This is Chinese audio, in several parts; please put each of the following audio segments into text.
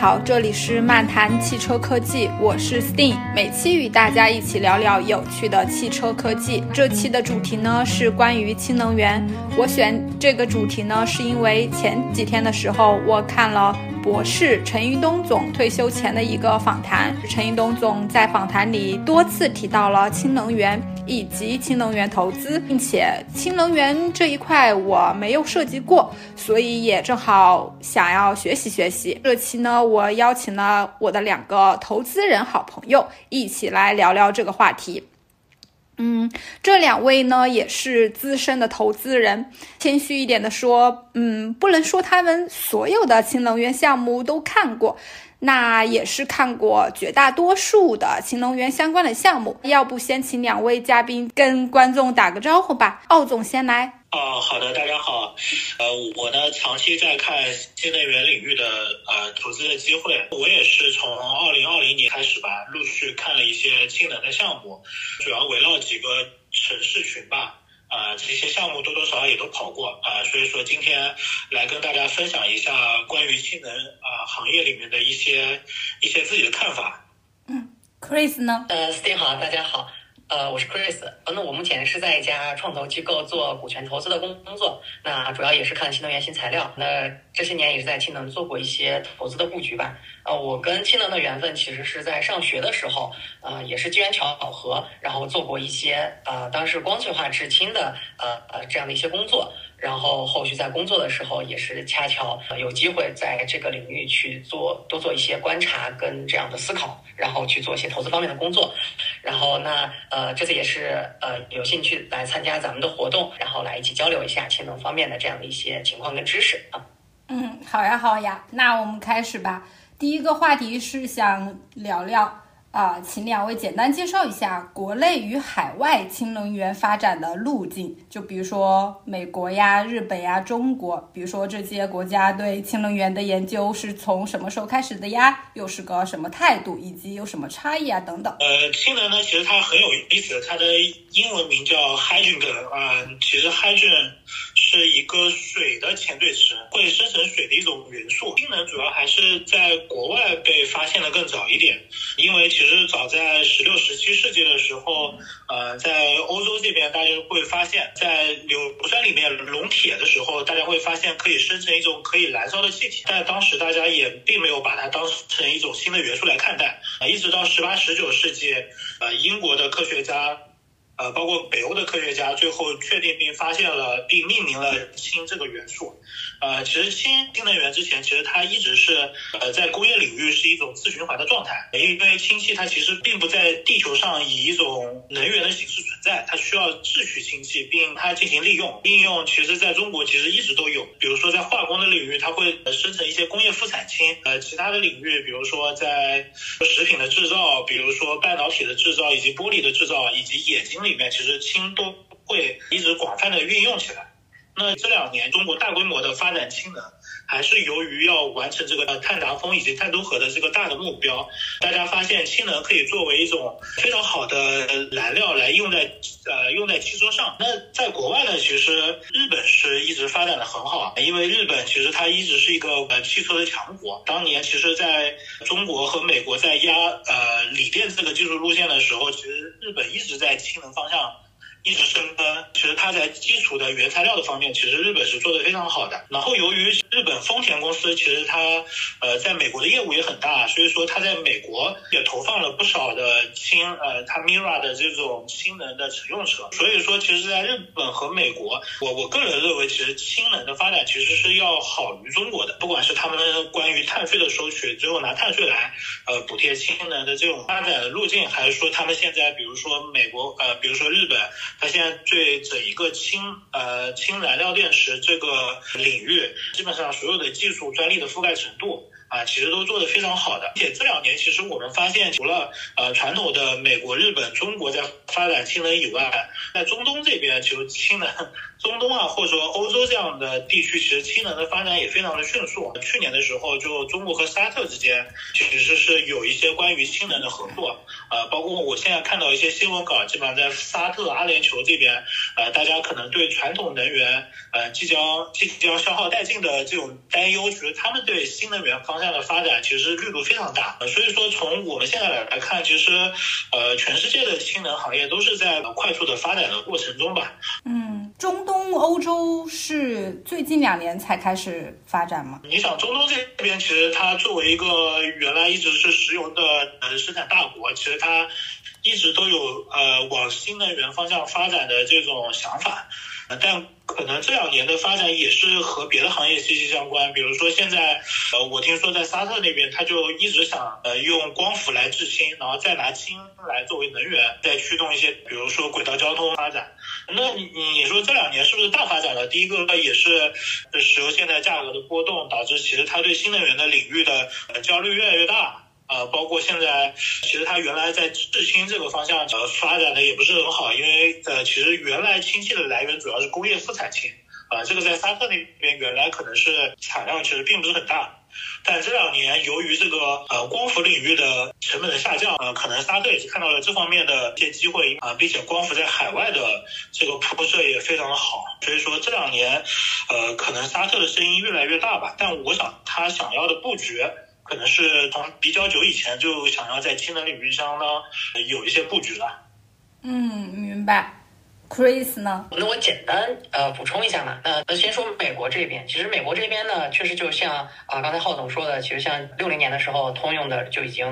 好，这里是漫谈汽车科技，我是 Steam，每期与大家一起聊聊有趣的汽车科技。这期的主题呢是关于氢能源。我选这个主题呢，是因为前几天的时候我看了博士陈云东总退休前的一个访谈，陈云东总在访谈里多次提到了氢能源。以及氢能源投资，并且氢能源这一块我没有涉及过，所以也正好想要学习学习。这期呢，我邀请了我的两个投资人好朋友一起来聊聊这个话题。嗯，这两位呢也是资深的投资人，谦虚一点的说，嗯，不能说他们所有的氢能源项目都看过。那也是看过绝大多数的新能源相关的项目，要不先请两位嘉宾跟观众打个招呼吧。奥总先来。哦，好的，大家好。呃，我呢长期在看新能源领域的呃投资的机会，我也是从二零二零年开始吧，陆续看了一些氢能的项目，主要围绕几个城市群吧。啊，这些项目多多少少也都跑过啊，所以说今天来跟大家分享一下关于氢能啊行业里面的一些一些自己的看法。嗯，Chris 呢？呃，Steve 好，大家好。呃，我是 Chris，呃，那我目前是在一家创投机构做股权投资的工工作，那主要也是看新能源新材料。那这些年也是在氢能做过一些投资的布局吧。呃，我跟氢能的缘分其实是在上学的时候，呃，也是机缘巧合，然后做过一些呃，当时光学化制氢的呃呃这样的一些工作。然后后续在工作的时候，也是恰巧有机会在这个领域去做多做一些观察跟这样的思考，然后去做一些投资方面的工作。然后那呃这次也是呃有兴趣来参加咱们的活动，然后来一起交流一下氢能方面的这样的一些情况跟知识啊。嗯，好呀好呀，那我们开始吧。第一个话题是想聊聊。啊，请两位简单介绍一下国内与海外氢能源发展的路径。就比如说美国呀、日本呀、中国，比如说这些国家对氢能源的研究是从什么时候开始的呀？又是个什么态度，以及有什么差异啊？等等。呃，氢能呢，其实它很有意思，它的英文名叫 hydrogen 啊，其实 hydrogen。是一个水的前缀词，会生成水的一种元素。氢能主要还是在国外被发现的更早一点，因为其实早在十六、十七世纪的时候，呃，在欧洲这边，大家会发现，在硫酸里面熔铁的时候，大家会发现可以生成一种可以燃烧的气体，但当时大家也并没有把它当成一种新的元素来看待。啊，一直到十八、十九世纪，呃，英国的科学家。呃，包括北欧的科学家最后确定并发现了并命名了氢这个元素。呃，其实氢氢能源之前其实它一直是呃在工业领域是一种自循环的状态，因为氢气它其实并不在地球上以一种能源的形式存在，它需要制取氢气并它进行利用应用。其实在中国其实一直都有，比如说在化工的领域，它会生成一些工业副产氢。呃，其他的领域，比如说在食品的制造，比如说半导体的制造以及玻璃的制造以及眼睛。里面其实氢都会一直广泛的运用起来。那这两年中国大规模的发展氢能，还是由于要完成这个碳达峰以及碳中和的这个大的目标。大家发现氢能可以作为一种非常好的燃料来用在呃用在汽车上。那在国外呢，其实日本是一直发展的很好，因为日本其实它一直是一个呃汽车的强国。当年其实在中国和美国在压呃锂电这个技术路线的时候，其实日本一直在氢能方向。一直深耕，其实它在基础的原材料的方面，其实日本是做的非常好的。然后由于日本丰田公司其实它呃在美国的业务也很大，所以说它在美国也投放了不少的氢呃它 Mira 的这种氢能的乘用车。所以说，其实，在日本和美国，我我个人认为，其实氢能的发展其实是要好于中国的。不管是他们关于碳税的收取，最后拿碳税来呃补贴氢能的这种发展的路径，还是说他们现在比如说美国呃比如说日本。它现在对整一个氢呃氢燃料电池这个领域，基本上所有的技术专利的覆盖程度啊，其实都做得非常好的。而且这两年，其实我们发现，除了呃传统的美国、日本、中国在发展氢能以外，在中东这边，其实氢能。中东啊，或者说欧洲这样的地区，其实氢能的发展也非常的迅速。去年的时候，就中国和沙特之间其实是有一些关于氢能的合作。呃，包括我现在看到一些新闻稿，基本上在沙特、阿联酋这边，呃，大家可能对传统能源呃即将即将消耗殆尽的这种担忧，其实他们对新能源方向的发展，其实力度非常大。所以说，从我们现在来看，其实呃，全世界的氢能行业都是在快速的发展的过程中吧。嗯，中东、欧洲是最近两年才开始发展吗？你想，中东这边其实它作为一个原来一直是石油的呃生产大国，其实它一直都有呃往新能源方向发展的这种想法。但可能这两年的发展也是和别的行业息息相关，比如说现在，呃，我听说在沙特那边，他就一直想呃用光伏来制氢，然后再拿氢来作为能源，再驱动一些，比如说轨道交通发展。那你你说这两年是不是大发展了？第一个也是石油现在价格的波动，导致其实他对新能源的领域的焦虑越来越大。呃，包括现在，其实它原来在制氢这个方向呃发展的也不是很好，因为呃，其实原来氢气的来源主要是工业副产氢，啊，这个在沙特那边原来可能是产量其实并不是很大，但这两年由于这个呃光伏领域的成本的下降，呃，可能沙特也是看到了这方面的一些机会啊，并且光伏在海外的这个铺设也非常的好，所以说这两年，呃，可能沙特的声音越来越大吧，但我想他想要的布局。可能是从比较久以前就想要在氢能领域上呢有一些布局了。嗯，明白。Chris 呢？那我简单呃补充一下嘛。那那先说美国这边，其实美国这边呢，确实就像啊刚才浩总说的，其实像六零年的时候，通用的就已经，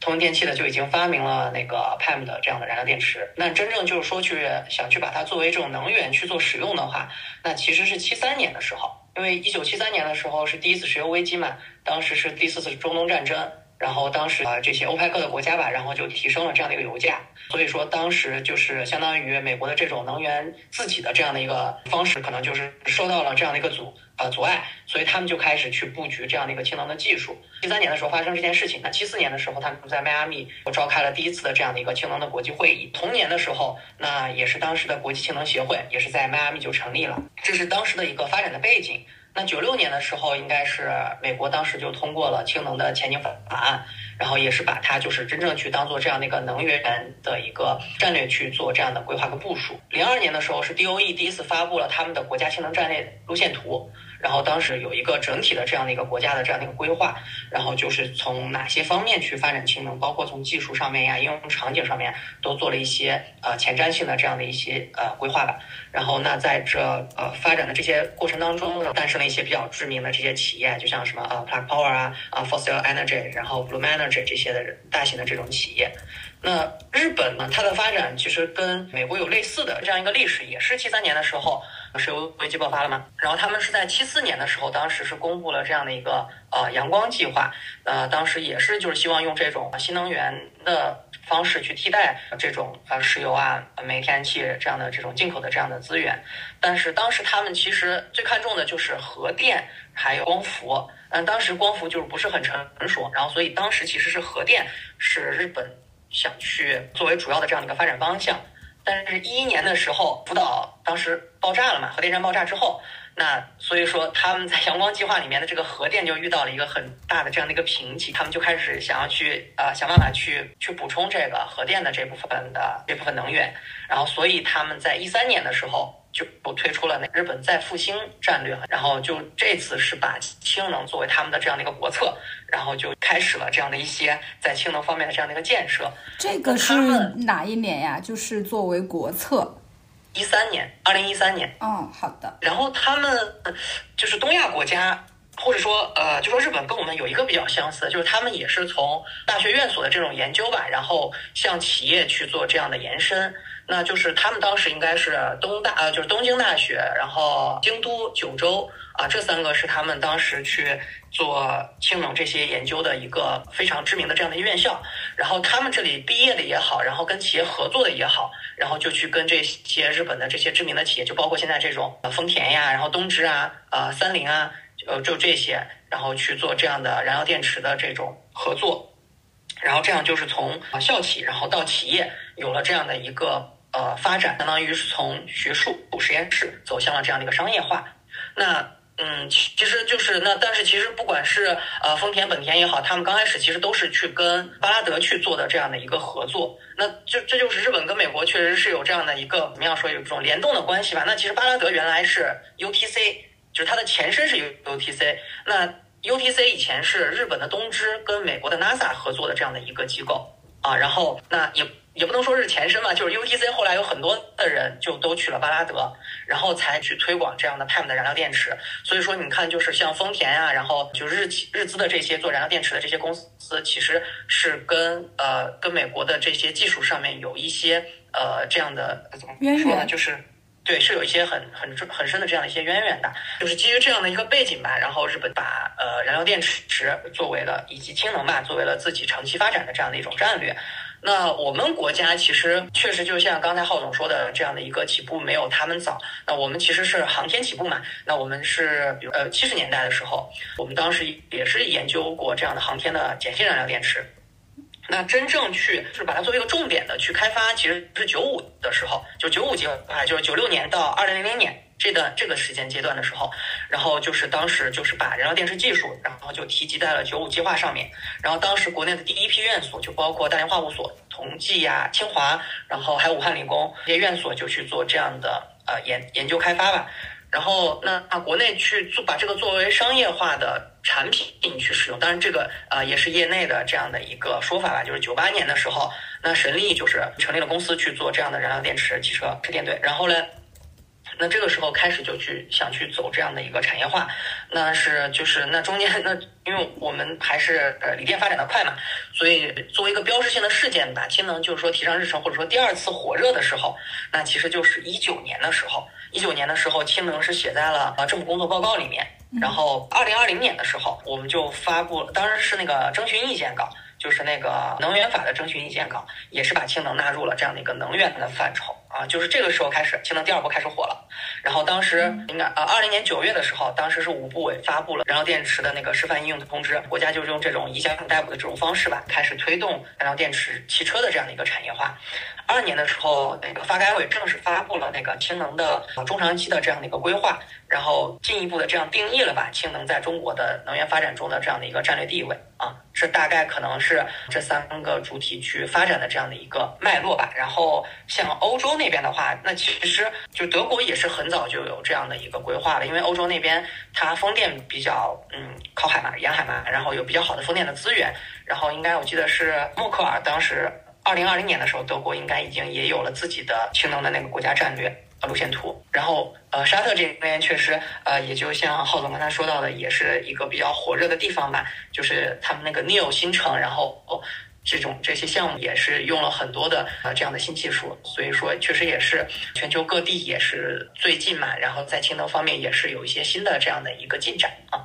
通用电气的就已经发明了那个 PEM 的这样的燃料电池。那真正就是说去想去把它作为这种能源去做使用的话，那其实是七三年的时候。因为一九七三年的时候是第一次石油危机嘛，当时是第四次中东战争，然后当时啊这些欧派克的国家吧，然后就提升了这样的一个油价，所以说当时就是相当于美国的这种能源自己的这样的一个方式，可能就是受到了这样的一个阻。呃，阻碍，所以他们就开始去布局这样的一个氢能的技术。七三年的时候发生这件事情，那七四年的时候，他们在迈阿密召开了第一次的这样的一个氢能的国际会议。同年的时候，那也是当时的国际氢能协会也是在迈阿密就成立了，这是当时的一个发展的背景。那九六年的时候，应该是美国当时就通过了氢能的前景法案，然后也是把它就是真正去当做这样的一个能源的一个战略去做这样的规划和部署。零二年的时候，是 DOE 第一次发布了他们的国家氢能战略路线图。然后当时有一个整体的这样的一个国家的这样的一个规划，然后就是从哪些方面去发展氢能，包括从技术上面呀、应用场景上面都做了一些呃前瞻性的这样的一些呃规划吧。然后那在这呃发展的这些过程当中，诞生了一些比较知名的这些企业，就像什么呃 Plug Power 啊、啊 Fossil Energy，然后 Blue Energy 这些的大型的这种企业。那日本呢，它的发展其实跟美国有类似的这样一个历史，也是七三年的时候。石油危机爆发了吗？然后他们是在七四年的时候，当时是公布了这样的一个呃阳光计划，呃，当时也是就是希望用这种新能源的方式去替代这种呃石油啊、煤、天然气这样的这种进口的这样的资源。但是当时他们其实最看重的就是核电还有光伏。嗯，当时光伏就是不是很成熟，然后所以当时其实是核电是日本想去作为主要的这样的一个发展方向。但是，一一年的时候，福岛当时爆炸了嘛？核电站爆炸之后，那所以说他们在阳光计划里面的这个核电就遇到了一个很大的这样的一个瓶颈，他们就开始想要去呃想办法去去补充这个核电的这部分的这部分能源，然后所以他们在一三年的时候。就推出了那日本再复兴战略，然后就这次是把氢能作为他们的这样的一个国策，然后就开始了这样的一些在氢能方面的这样的一个建设。这个是哪一年呀？就是作为国策，一三年，二零一三年。嗯，好的。然后他们就是东亚国家，或者说呃，就说日本跟我们有一个比较相似，就是他们也是从大学院所的这种研究吧，然后向企业去做这样的延伸。那就是他们当时应该是东大呃，就是东京大学，然后京都、九州啊，这三个是他们当时去做氢能这些研究的一个非常知名的这样的院校。然后他们这里毕业的也好，然后跟企业合作的也好，然后就去跟这些日本的这些知名的企业，就包括现在这种丰田呀，然后东芝啊，呃，三菱啊，呃，就这些，然后去做这样的燃料电池的这种合作。然后这样就是从校企，然后到企业，有了这样的一个。呃，发展相当于是从学术实验室走向了这样的一个商业化。那，嗯，其实就是那，但是其实不管是呃丰田、本田也好，他们刚开始其实都是去跟巴拉德去做的这样的一个合作。那就这就是日本跟美国确实是有这样的一个怎么样说有一种联动的关系吧。那其实巴拉德原来是 UTC，就是它的前身是 UTC。那 UTC 以前是日本的东芝跟美国的 NASA 合作的这样的一个机构啊，然后那也也不能说是前身吧，就是 UTC 后来有很多的人就都去了巴拉德，然后才去推广这样的 PEM 的燃料电池。所以说你看，就是像丰田呀，然后就日日资的这些做燃料电池的这些公司，其实是跟呃跟美国的这些技术上面有一些呃这样的怎么说呢，就是。对，是有一些很很很深的这样的一些渊源的，就是基于这样的一个背景吧，然后日本把呃燃料电池作为了以及氢能吧作为了自己长期发展的这样的一种战略。那我们国家其实确实就像刚才浩总说的这样的一个起步没有他们早。那我们其实是航天起步嘛，那我们是比如呃七十年代的时候，我们当时也是研究过这样的航天的碱性燃料电池。那真正去就是把它作为一个重点的去开发，其实是九五的时候，就九五计划，就是九六年到二零零零年这段这个时间阶段的时候，然后就是当时就是把燃料电池技术，然后就提及在了九五计划上面。然后当时国内的第一批院所就包括大连化物所、同济呀、清华，然后还有武汉理工这些院所就去做这样的呃研研究开发吧。然后那啊国内去做把这个作为商业化的产品去使用，当然这个呃也是业内的这样的一个说法吧。就是九八年的时候，那神力就是成立了公司去做这样的燃料电池汽车车电队。然后呢，那这个时候开始就去想去走这样的一个产业化。那是就是那中间那因为我们还是呃锂电发展的快嘛，所以作为一个标志性的事件吧氢能就是说提上日程或者说第二次火热的时候，那其实就是一九年的时候。一九年的时候，氢能是写在了呃政府工作报告里面。然后二零二零年的时候，我们就发布了，当然是那个征询意见稿，就是那个能源法的征询意见稿，也是把氢能纳入了这样的一个能源的范畴啊。就是这个时候开始，氢能第二波开始火了。然后当时应该啊二零年九月的时候，当时是五部委发布了燃料电池的那个示范应用的通知，国家就是用这种以小逮捕的这种方式吧，开始推动燃料电池汽车的这样的一个产业化。二年的时候，那个发改委正式发布了那个氢能的中长期的这样的一个规划，然后进一步的这样定义了吧氢能在中国的能源发展中的这样的一个战略地位啊，这大概可能是这三个主体去发展的这样的一个脉络吧。然后像欧洲那边的话，那其实就德国也是很早就有这样的一个规划了，因为欧洲那边它风电比较嗯靠海嘛，沿海嘛，然后有比较好的风电的资源，然后应该我记得是默克尔当时。二零二零年的时候，德国应该已经也有了自己的氢能的那个国家战略路线图。然后，呃，沙特这边确实，呃，也就像浩总刚才说到的，也是一个比较火热的地方吧。就是他们那个 Neo 新城，然后哦这种这些项目也是用了很多的呃这样的新技术。所以说，确实也是全球各地也是最近嘛，然后在氢能方面也是有一些新的这样的一个进展啊。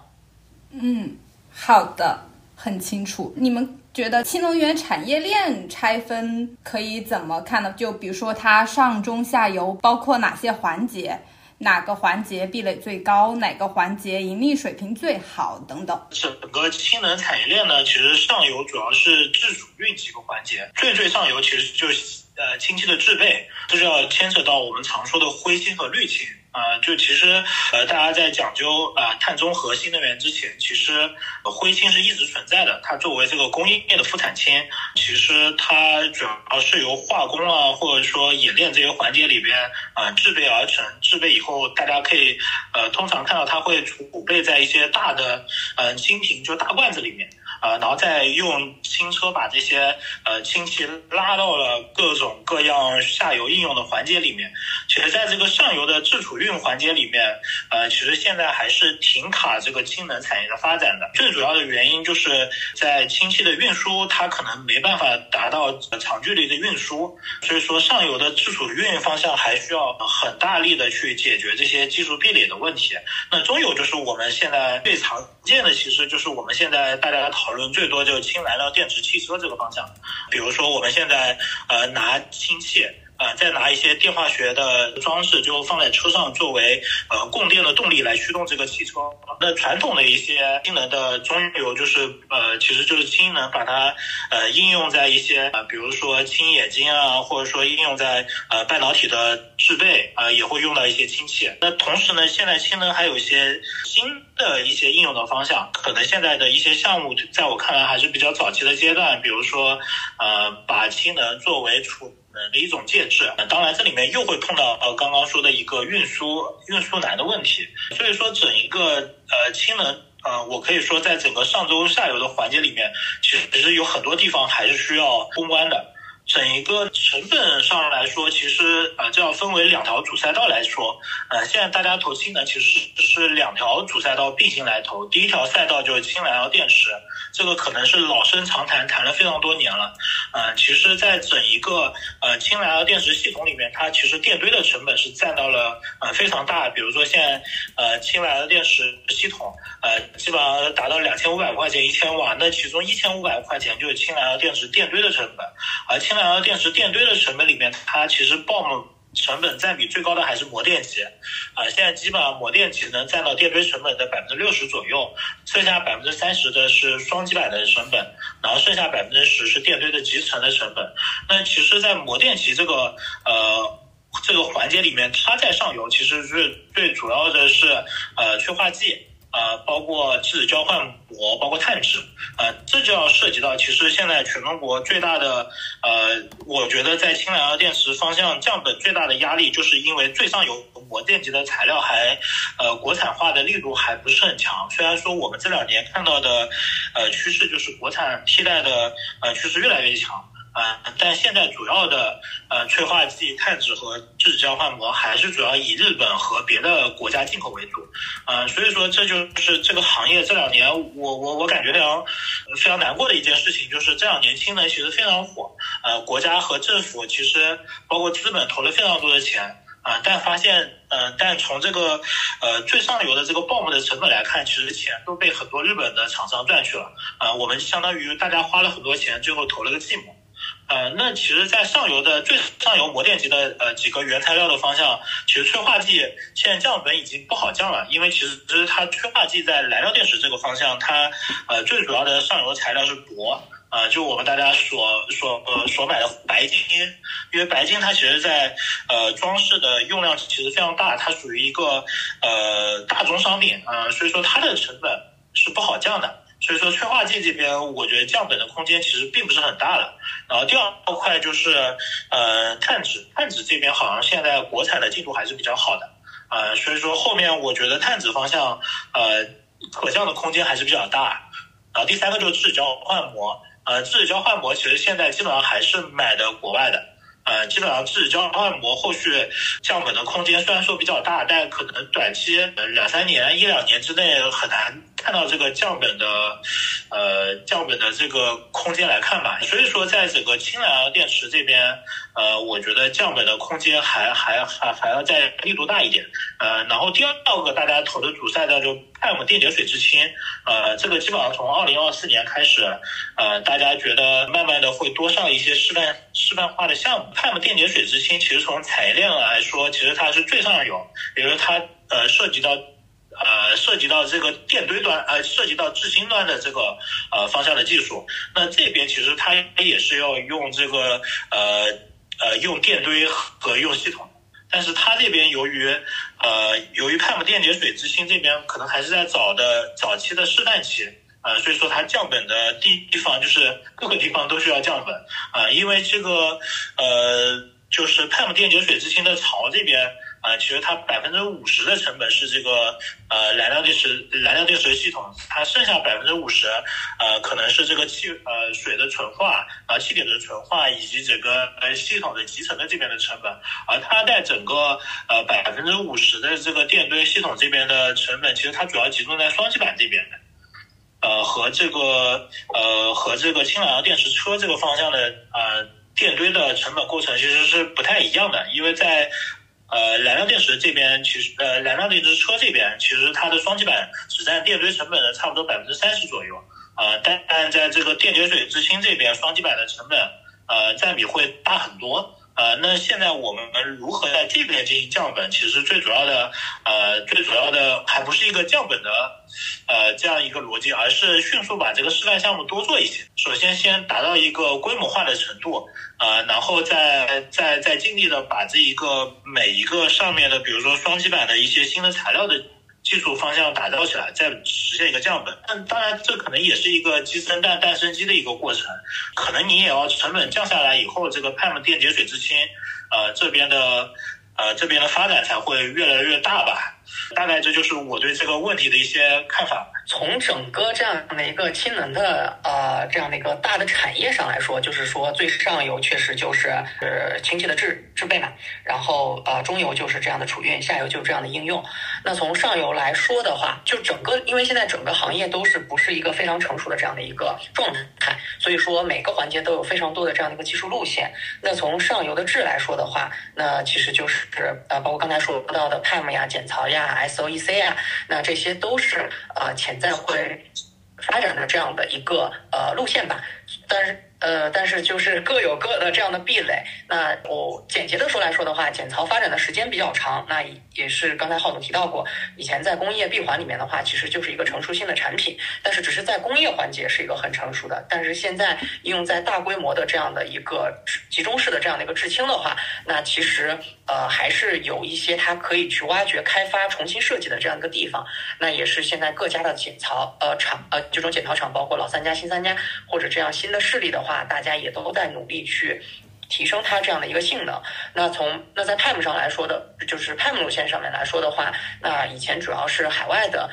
嗯，好的，很清楚。你们。觉得新能源产业链拆分可以怎么看呢？就比如说它上中下游包括哪些环节，哪个环节壁垒最高，哪个环节盈利水平最好等等。整个氢能产业链呢，其实上游主要是制储运几个环节，最最上游其实就是呃氢气的制备，这就要牵扯到我们常说的灰氢和绿氢。呃，就其实，呃，大家在讲究啊碳中和新能源之前，其实灰氢是一直存在的。它作为这个工业的副产氢，其实它主要是由化工啊，或者说冶炼这些环节里边啊制备而成。制备以后，大家可以呃通常看到它会储备在一些大的呃氢瓶，就大罐子里面。呃，然后再用氢车把这些呃氢气拉到了各种各样下游应用的环节里面。其实，在这个上游的制储运环节里面，呃，其实现在还是挺卡这个氢能产业的发展的。最主要的原因就是在氢气的运输，它可能没办法达到长距离的运输，所以说上游的制储运方向还需要很大力的去解决这些技术壁垒的问题。那中游就是我们现在最常见的，其实就是我们现在大家讨。讨论最多就是氢燃料电池汽车这个方向，比如说我们现在呃拿氢气。呃，再拿一些电化学的装置，就放在车上作为呃供电的动力来驱动这个汽车。那传统的一些氢能的中游，就是呃，其实就是氢能把它呃应用在一些呃，比如说氢冶金啊，或者说应用在呃半导体的制备啊，也会用到一些氢气。那同时呢，现在氢能还有一些新的一些应用的方向，可能现在的一些项目，在我看来还是比较早期的阶段，比如说呃，把氢能作为储。的一种介质，当然这里面又会碰到呃刚刚说的一个运输运输难的问题，所以说整一个呃氢能呃，我可以说，在整个上周下游的环节里面，其实有很多地方还是需要攻关的。整一个成本上来说，其实呃，这要分为两条主赛道来说。呃，现在大家投氢能其实是两条主赛道并行来投。第一条赛道就是氢燃料电池，这个可能是老生常谈，谈了非常多年了。呃，其实，在整一个呃氢燃料电池系统里面，它其实电堆的成本是占到了呃非常大。比如说现在呃氢燃料电池系统呃基本上达到两千五百块钱一千瓦，那其中一千五百块钱就是氢燃料电池电堆的成本，而氢燃料电池电堆的成本里面，它其实 BOM 成本占比最高的还是模电极，啊，现在基本上模电极能占到电堆成本的百分之六十左右，剩下百分之三十的是双极板的成本，然后剩下百分之十是电堆的集成的成本。那其实，在模电极这个呃这个环节里面，它在上游其实是最主要的是呃催化剂。呃，包括质子交换膜，包括碳质，呃，这就要涉及到，其实现在全中国最大的，呃，我觉得在氢燃料电池方向降本最大的压力，就是因为最上游膜电极的材料还，呃，国产化的力度还不是很强。虽然说我们这两年看到的，呃，趋势就是国产替代的，呃，趋势越来越强。啊，但现在主要的呃催化剂、碳质和质子交换膜还是主要以日本和别的国家进口为主，呃，所以说这就是这个行业这两年我我我感觉非常非常难过的一件事情，就是这两年氢能其实非常火，呃，国家和政府其实包括资本投了非常多的钱啊，但发现呃，但从这个呃最上游的这个 BOM 的成本来看，其实钱都被很多日本的厂商赚去了，啊，我们相当于大家花了很多钱，最后投了个寂寞。呃，那其实，在上游的最上游模电极的呃几个原材料的方向，其实催化剂现在降本已经不好降了，因为其实它催化剂在燃料电池这个方向，它呃最主要的上游材料是铂，呃，就我们大家所所呃所买的白金，因为白金它其实在呃装饰的用量其实非常大，它属于一个呃大宗商品啊，所以说它的成本是不好降的。所以说催化剂这边，我觉得降本的空间其实并不是很大了。然后第二块就是呃碳纸，碳纸这边好像现在国产的进度还是比较好的，呃，所以说后面我觉得碳纸方向呃可降的空间还是比较大。然后第三个就是质交换膜，呃，质交换膜其实现在基本上还是买的国外的。呃，基本上质交换膜后续降本的空间虽然说比较大，但可能短期两三年、一两年之内很难看到这个降本的，呃，降本的这个空间来看吧。所以说，在整个氢燃料电池这边，呃，我觉得降本的空间还还还还要再力度大一点。呃，然后第二个大家投的主赛道就 PEM 电解水制氢，呃，这个基本上从二零二四年开始，呃，大家觉得慢慢的会多上一些示范示范化的项目。PEM 电解水制氢其实从材料来说，其实它是最上游，也就是它呃涉及到呃涉及到这个电堆端呃涉及到制氢端的这个呃方向的技术。那这边其实它也是要用这个呃呃用电堆和用系统，但是它这边由于呃由于 PEM 电解水制氢这边可能还是在早的早期的试范期。呃，所以说它降本的地地方就是各个地方都需要降本啊，因为这个呃，就是 PEM 电解水制氢的槽这边啊，其实它百分之五十的成本是这个呃燃料电池燃料电池系统，它剩下百分之五十呃可能是这个气呃水的纯化啊气体的纯化以及整个呃系统的集成的这边的成本，而它在整个呃百分之五十的这个电堆系统这边的成本，其实它主要集中在双极板这边的。呃，和这个呃和这个氢燃料电池车这个方向的呃电堆的成本构成其实是不太一样的，因为在呃燃料电池这边，其实呃燃料电池车这边，其实它的双极板只占电堆成本的差不多百分之三十左右，呃，但但在这个电解水之氢这边，双极板的成本呃占比会大很多。呃，那现在我们如何在这边进行降本？其实最主要的，呃，最主要的还不是一个降本的，呃，这样一个逻辑，而是迅速把这个示范项目多做一些。首先，先达到一个规模化的程度，呃，然后再再再尽力的把这一个每一个上面的，比如说双极板的一些新的材料的。技术方向打造起来，再实现一个降本。但当然，这可能也是一个鸡生蛋，蛋生鸡的一个过程。可能你也要成本降下来以后，这个 PEM 电解水制氢，呃，这边的呃这边的发展才会越来越大吧。大概这就是我对这个问题的一些看法。从整个这样的一个氢能的呃这样的一个大的产业上来说，就是说最上游确实就是呃氢气的制制备嘛，然后呃中游就是这样的储运，下游就是这样的应用。那从上游来说的话，就整个因为现在整个行业都是不是一个非常成熟的这样的一个状态，所以说每个环节都有非常多的这样的一个技术路线。那从上游的质来说的话，那其实就是呃包括刚才说到的 PEM 呀、减槽呀、啊 SOEC 啊，那这些都是呃潜在会发展的这样的一个呃路线吧，但是。呃，但是就是各有各的这样的壁垒。那我简洁的说来说的话，减槽发展的时间比较长。那也是刚才浩总提到过，以前在工业闭环里面的话，其实就是一个成熟性的产品，但是只是在工业环节是一个很成熟的。但是现在应用在大规模的这样的一个集中式的这样的一个制氢的话，那其实呃还是有一些它可以去挖掘、开发、重新设计的这样一个地方。那也是现在各家的减槽呃厂呃这种减槽厂，包括老三家、新三家或者这样新的势力的。话话大家也都在努力去提升它这样的一个性能。那从那在 PEM 上来说的，就是 PEM 路线上面来说的话，那以前主要是海外的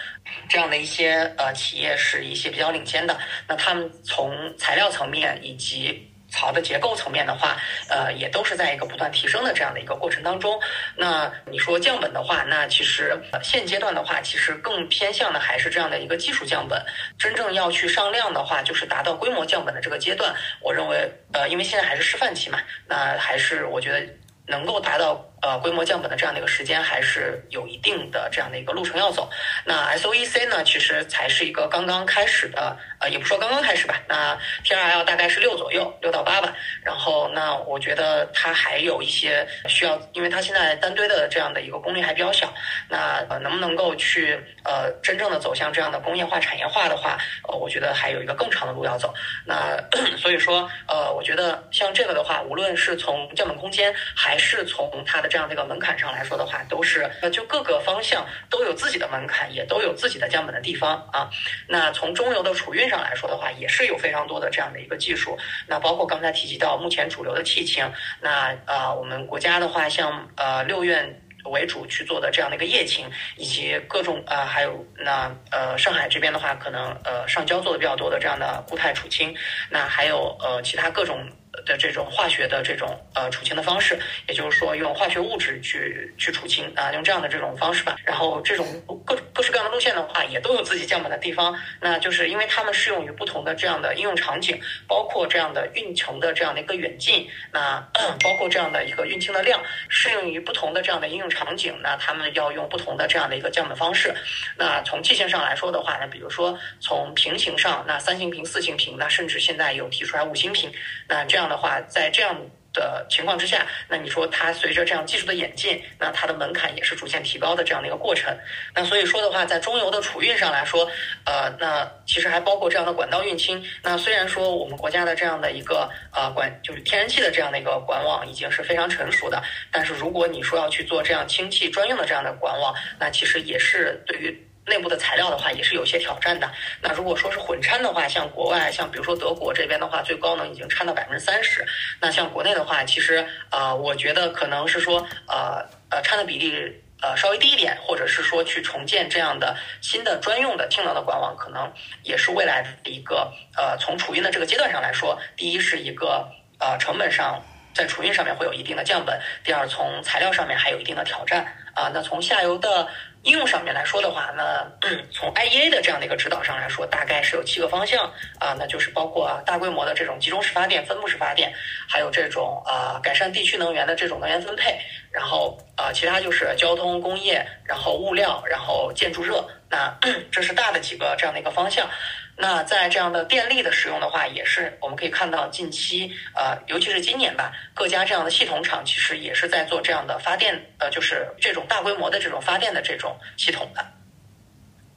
这样的一些呃企业是一些比较领先的。那他们从材料层面以及好的结构层面的话，呃，也都是在一个不断提升的这样的一个过程当中。那你说降本的话，那其实现阶段的话，其实更偏向的还是这样的一个技术降本。真正要去上量的话，就是达到规模降本的这个阶段。我认为，呃，因为现在还是示范期嘛，那还是我觉得能够达到。呃，规模降本的这样的一个时间还是有一定的这样的一个路程要走。那 SOEC 呢，其实才是一个刚刚开始的，呃，也不说刚刚开始吧。那 TRL 大概是六左右，六到八吧。然后，那我觉得它还有一些需要，因为它现在单堆的这样的一个功率还比较小。那呃，能不能够去呃真正的走向这样的工业化、产业化的话，呃，我觉得还有一个更长的路要走。那 所以说，呃，我觉得像这个的话，无论是从降本空间，还是从它的这样的一个门槛上来说的话，都是呃，就各个方向都有自己的门槛，也都有自己的降本的地方啊。那从中游的储运上来说的话，也是有非常多的这样的一个技术。那包括刚才提及到目前主流的气氢，那呃，我们国家的话，像呃六院为主去做的这样的一个液氢，以及各种呃，还有那呃上海这边的话，可能呃上交做的比较多的这样的固态储氢，那还有呃其他各种。的这种化学的这种呃储氢的方式，也就是说用化学物质去去储氢啊，用这样的这种方式吧。然后这种各各式各样的路线的话，也都有自己降本的地方。那就是因为它们适用于不同的这样的应用场景，包括这样的运程的这样的一个远近，那 包括这样的一个运氢的量，适用于不同的这样的应用场景，那他们要用不同的这样的一个降本方式。那从气性上来说的话，呢比如说从平行上，那三星瓶、四星瓶，那甚至现在有提出来五星瓶，那这样。的话，在这样的情况之下，那你说它随着这样技术的演进，那它的门槛也是逐渐提高的这样的一个过程。那所以说的话，在中游的储运上来说，呃，那其实还包括这样的管道运氢。那虽然说我们国家的这样的一个呃管，就是天然气的这样的一个管网已经是非常成熟的，但是如果你说要去做这样氢气专用的这样的管网，那其实也是对于。内部的材料的话也是有些挑战的。那如果说是混掺的话，像国外，像比如说德国这边的话，最高能已经掺到百分之三十。那像国内的话，其实呃，我觉得可能是说呃呃掺的比例呃稍微低一点，或者是说去重建这样的新的专用的氢能的管网，可能也是未来的一个呃从储运的这个阶段上来说，第一是一个呃成本上在储运上面会有一定的降本，第二从材料上面还有一定的挑战啊。那从下游的。应用上面来说的话，那从 IEA 的这样的一个指导上来说，大概是有七个方向啊，那就是包括大规模的这种集中式发电、分布式发电，还有这种啊改善地区能源的这种能源分配，然后啊其他就是交通、工业，然后物料，然后建筑热，那 这是大的几个这样的一个方向。那在这样的电力的使用的话，也是我们可以看到近期，呃，尤其是今年吧，各家这样的系统厂其实也是在做这样的发电，呃，就是这种大规模的这种发电的这种系统的。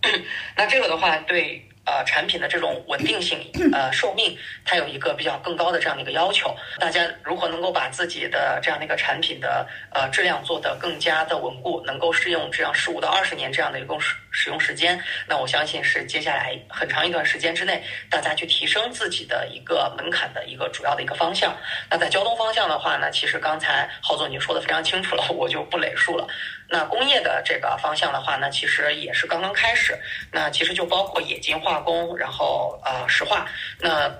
那这个的话，对。呃，产品的这种稳定性，呃，寿命，它有一个比较更高的这样的一个要求。大家如何能够把自己的这样的一个产品的呃质量做得更加的稳固，能够适用这样十五到二十年这样的一个使使用时间？那我相信是接下来很长一段时间之内，大家去提升自己的一个门槛的一个主要的一个方向。那在交通方向的话呢，其实刚才郝总已经说的非常清楚了，我就不累述了。那工业的这个方向的话呢，其实也是刚刚开始。那其实就包括冶金化工，然后呃石化。那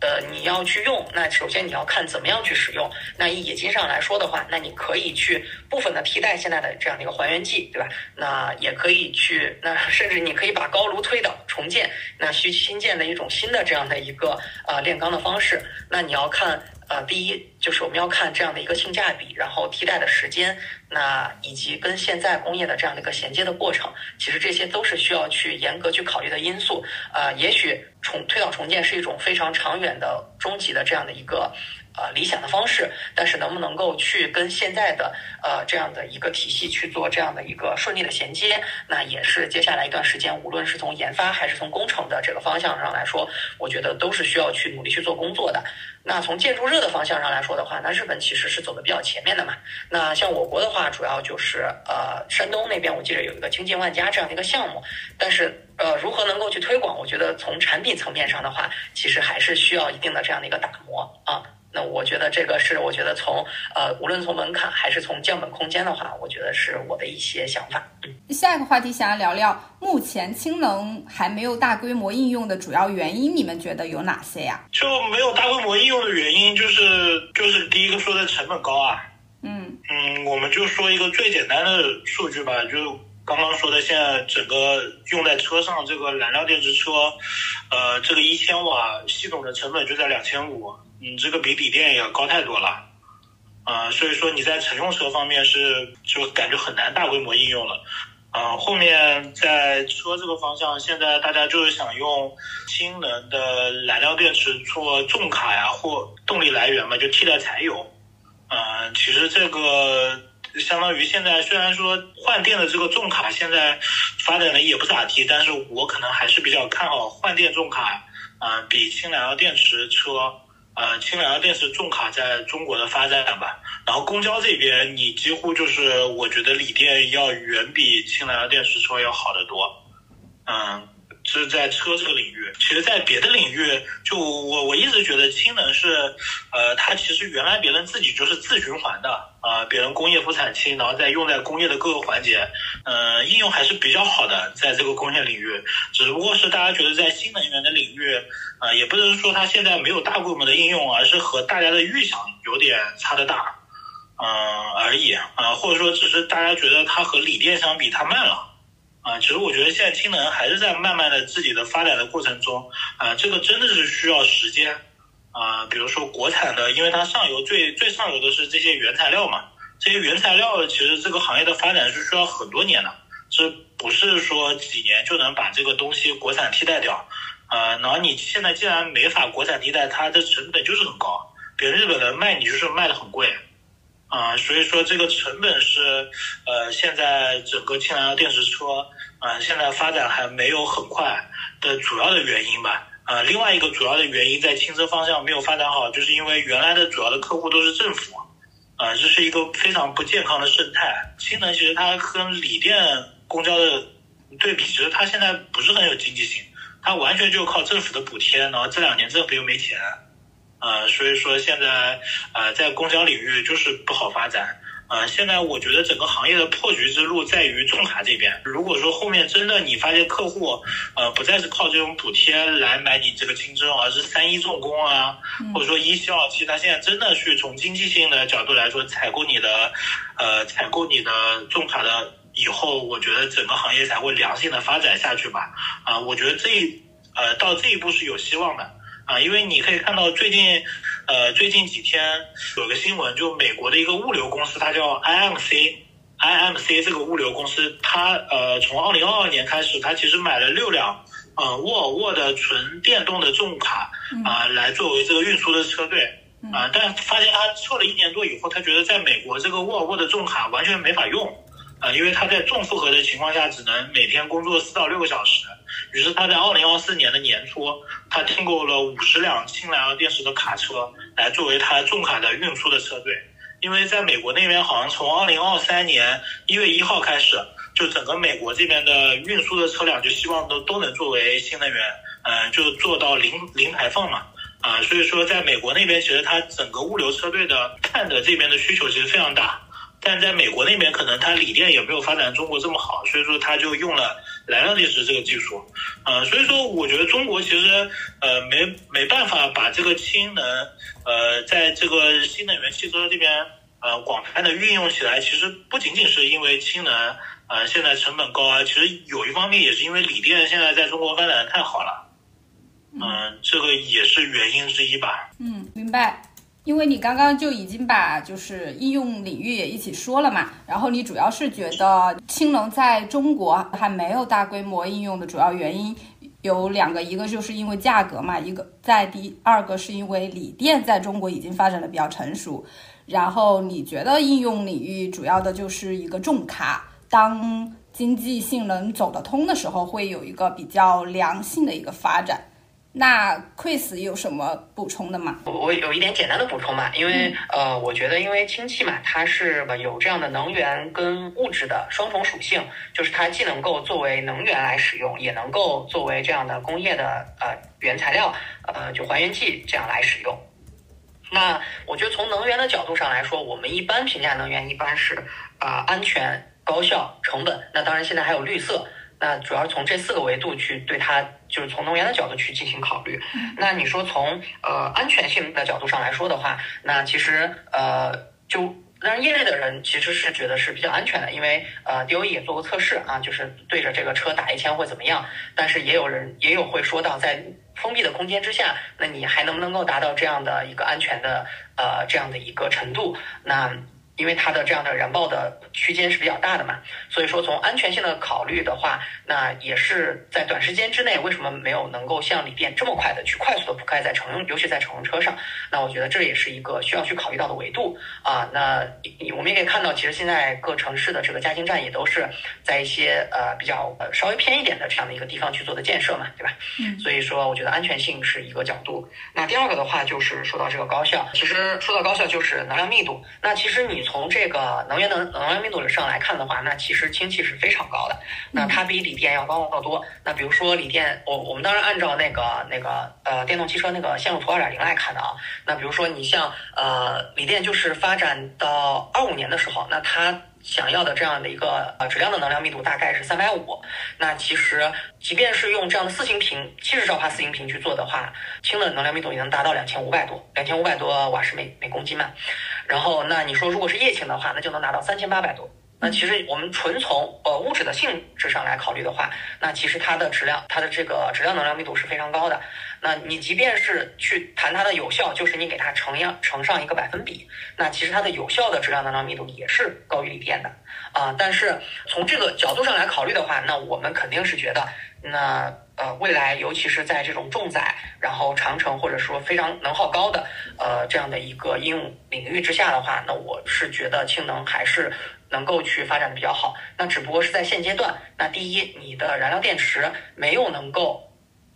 呃，你要去用，那首先你要看怎么样去使用。那以冶金上来说的话，那你可以去部分的替代现在的这样的一个还原剂，对吧？那也可以去，那甚至你可以把高炉推倒重建，那去新建的一种新的这样的一个呃炼钢的方式。那你要看。呃，第一就是我们要看这样的一个性价比，然后替代的时间，那以及跟现在工业的这样的一个衔接的过程，其实这些都是需要去严格去考虑的因素。呃，也许重推倒重建是一种非常长远的、终极的这样的一个。呃，理想的方式，但是能不能够去跟现在的呃这样的一个体系去做这样的一个顺利的衔接，那也是接下来一段时间，无论是从研发还是从工程的这个方向上来说，我觉得都是需要去努力去做工作的。那从建筑热的方向上来说的话，那日本其实是走的比较前面的嘛。那像我国的话，主要就是呃山东那边，我记得有一个清建万家这样的一个项目，但是呃如何能够去推广，我觉得从产品层面上的话，其实还是需要一定的这样的一个打磨啊。那我觉得这个是，我觉得从呃，无论从门槛还是从降本空间的话，我觉得是我的一些想法。下一个话题想要聊聊，目前氢能还没有大规模应用的主要原因，你们觉得有哪些呀？就没有大规模应用的原因，就是就是第一个说的成本高啊。嗯嗯，我们就说一个最简单的数据吧，就刚刚说的，现在整个用在车上这个燃料电池车，呃，这个一千瓦系统的成本就在两千五。你这个比锂电也要高太多了，啊，所以说你在乘用车方面是就感觉很难大规模应用了，啊，后面在车这个方向，现在大家就是想用氢能的燃料电池做重卡呀或动力来源嘛，就替代柴油，啊，其实这个相当于现在虽然说换电的这个重卡现在发展的也不咋地，但是我可能还是比较看好换电重卡，啊，比氢燃料电池车。呃，氢燃料电池重卡在中国的发展吧，然后公交这边你几乎就是我觉得锂电要远比氢燃料电池车要好得多，嗯。是在车这个领域，其实，在别的领域，就我我一直觉得氢能是，呃，它其实原来别人自己就是自循环的啊，别人工业不产氢，然后再用在工业的各个环节，呃，应用还是比较好的，在这个工业领域，只不过是大家觉得在新能源的领域，啊，也不能说它现在没有大规模的应用，而是和大家的预想有点差的大，嗯而已啊，或者说只是大家觉得它和锂电相比它慢了。啊，其实我觉得现在氢能还是在慢慢的自己的发展的过程中，啊，这个真的是需要时间，啊，比如说国产的，因为它上游最最上游的是这些原材料嘛，这些原材料其实这个行业的发展是需要很多年的，这不是说几年就能把这个东西国产替代掉，啊，然后你现在既然没法国产替代，它的成本就是很高，比如日本人卖你就是卖的很贵。啊，所以说这个成本是，呃，现在整个氢燃料电池车，啊，现在发展还没有很快的主要的原因吧。啊，另外一个主要的原因在轻车方向没有发展好，就是因为原来的主要的客户都是政府，啊，这是一个非常不健康的生态。氢能其实它跟锂电公交的对比，其实它现在不是很有经济性，它完全就靠政府的补贴，然后这两年政府又没钱。呃，所以说现在呃，在公交领域就是不好发展。呃，现在我觉得整个行业的破局之路在于重卡这边。如果说后面真的你发现客户呃不再是靠这种补贴来买你这个轻车，而是三一重工啊，或者说一汽、二汽，他现在真的去从经济性的角度来说采购你的呃采购你的重卡的以后，我觉得整个行业才会良性的发展下去吧。啊，我觉得这一呃到这一步是有希望的。啊，因为你可以看到最近，呃，最近几天有个新闻，就美国的一个物流公司，它叫 IMC，IMC 这个物流公司，它呃，从二零二二年开始，它其实买了六辆，呃，沃尔沃的纯电动的重卡，啊，来作为这个运输的车队，啊，但发现他测了一年多以后，他觉得在美国这个沃尔沃的重卡完全没法用。啊，因为他在重负荷的情况下，只能每天工作四到六个小时。于是他在二零二四年的年初，他订购了五十辆氢燃料电池的卡车，来作为他重卡的运输的车队。因为在美国那边，好像从二零二三年一月一号开始，就整个美国这边的运输的车辆就希望都都能作为新能源，嗯，就做到零零排放嘛。啊，所以说在美国那边，其实它整个物流车队的碳的这边的需求其实非常大。但在美国那边，可能它锂电也没有发展中国这么好，所以说它就用了燃料电池这个技术。呃，所以说我觉得中国其实呃没没办法把这个氢能呃在这个新能源汽车这边呃广泛的运用起来，其实不仅仅是因为氢能呃现在成本高啊，其实有一方面也是因为锂电现在在中国发展的太好了。嗯，这个也是原因之一吧。嗯，明白。因为你刚刚就已经把就是应用领域也一起说了嘛，然后你主要是觉得氢能在中国还没有大规模应用的主要原因有两个，一个就是因为价格嘛，一个在第二个是因为锂电在中国已经发展的比较成熟，然后你觉得应用领域主要的就是一个重卡，当经济性能走得通的时候，会有一个比较良性的一个发展。那 Chris 有什么补充的吗？我我有一点简单的补充吧，因为呃，我觉得因为氢气嘛，它是有这样的能源跟物质的双重属性，就是它既能够作为能源来使用，也能够作为这样的工业的呃原材料，呃就还原剂这样来使用。那我觉得从能源的角度上来说，我们一般评价能源一般是啊安全、高效、成本。那当然现在还有绿色。那主要是从这四个维度去对它，就是从能源的角度去进行考虑。那你说从呃安全性的角度上来说的话，那其实呃就让业内的人其实是觉得是比较安全的，因为呃 DOE 也做过测试啊，就是对着这个车打一枪会怎么样。但是也有人也有会说到，在封闭的空间之下，那你还能不能够达到这样的一个安全的呃这样的一个程度？那。因为它的这样的燃爆的区间是比较大的嘛，所以说从安全性的考虑的话，那也是在短时间之内，为什么没有能够像锂电这么快的去快速的铺开在乘用，尤其在乘用车上？那我觉得这也是一个需要去考虑到的维度啊。那我们也可以看到，其实现在各城市的这个加氢站也都是在一些呃比较呃稍微偏一点的这样的一个地方去做的建设嘛，对吧？嗯。所以说，我觉得安全性是一个角度。那第二个的话，就是说到这个高效，其实说到高效就是能量密度。那其实你。从这个能源能能源密度上来看的话，那其实氢气是非常高的，那它比锂电要高得多。那比如说锂电，我我们当然按照那个那个呃电动汽车那个线路图二点零来看的啊。那比如说你像呃锂电，就是发展到二五年的时候，那它。想要的这样的一个呃质量的能量密度大概是三百五，那其实即便是用这样的四星瓶七十兆帕四星瓶去做的话，氢的能量密度也能达到两千五百多，两千五百多瓦时每每公斤嘛。然后那你说如果是液氢的话，那就能达到三千八百多。那其实我们纯从呃物质的性质上来考虑的话，那其实它的质量，它的这个质量能量密度是非常高的。那你即便是去谈它的有效，就是你给它乘样乘上一个百分比，那其实它的有效的质量能量密度也是高于锂电的啊。但是从这个角度上来考虑的话，那我们肯定是觉得，那呃未来尤其是在这种重载，然后长程或者说非常能耗高的呃这样的一个应用领域之下的话，那我是觉得氢能还是。能够去发展的比较好，那只不过是在现阶段。那第一，你的燃料电池没有能够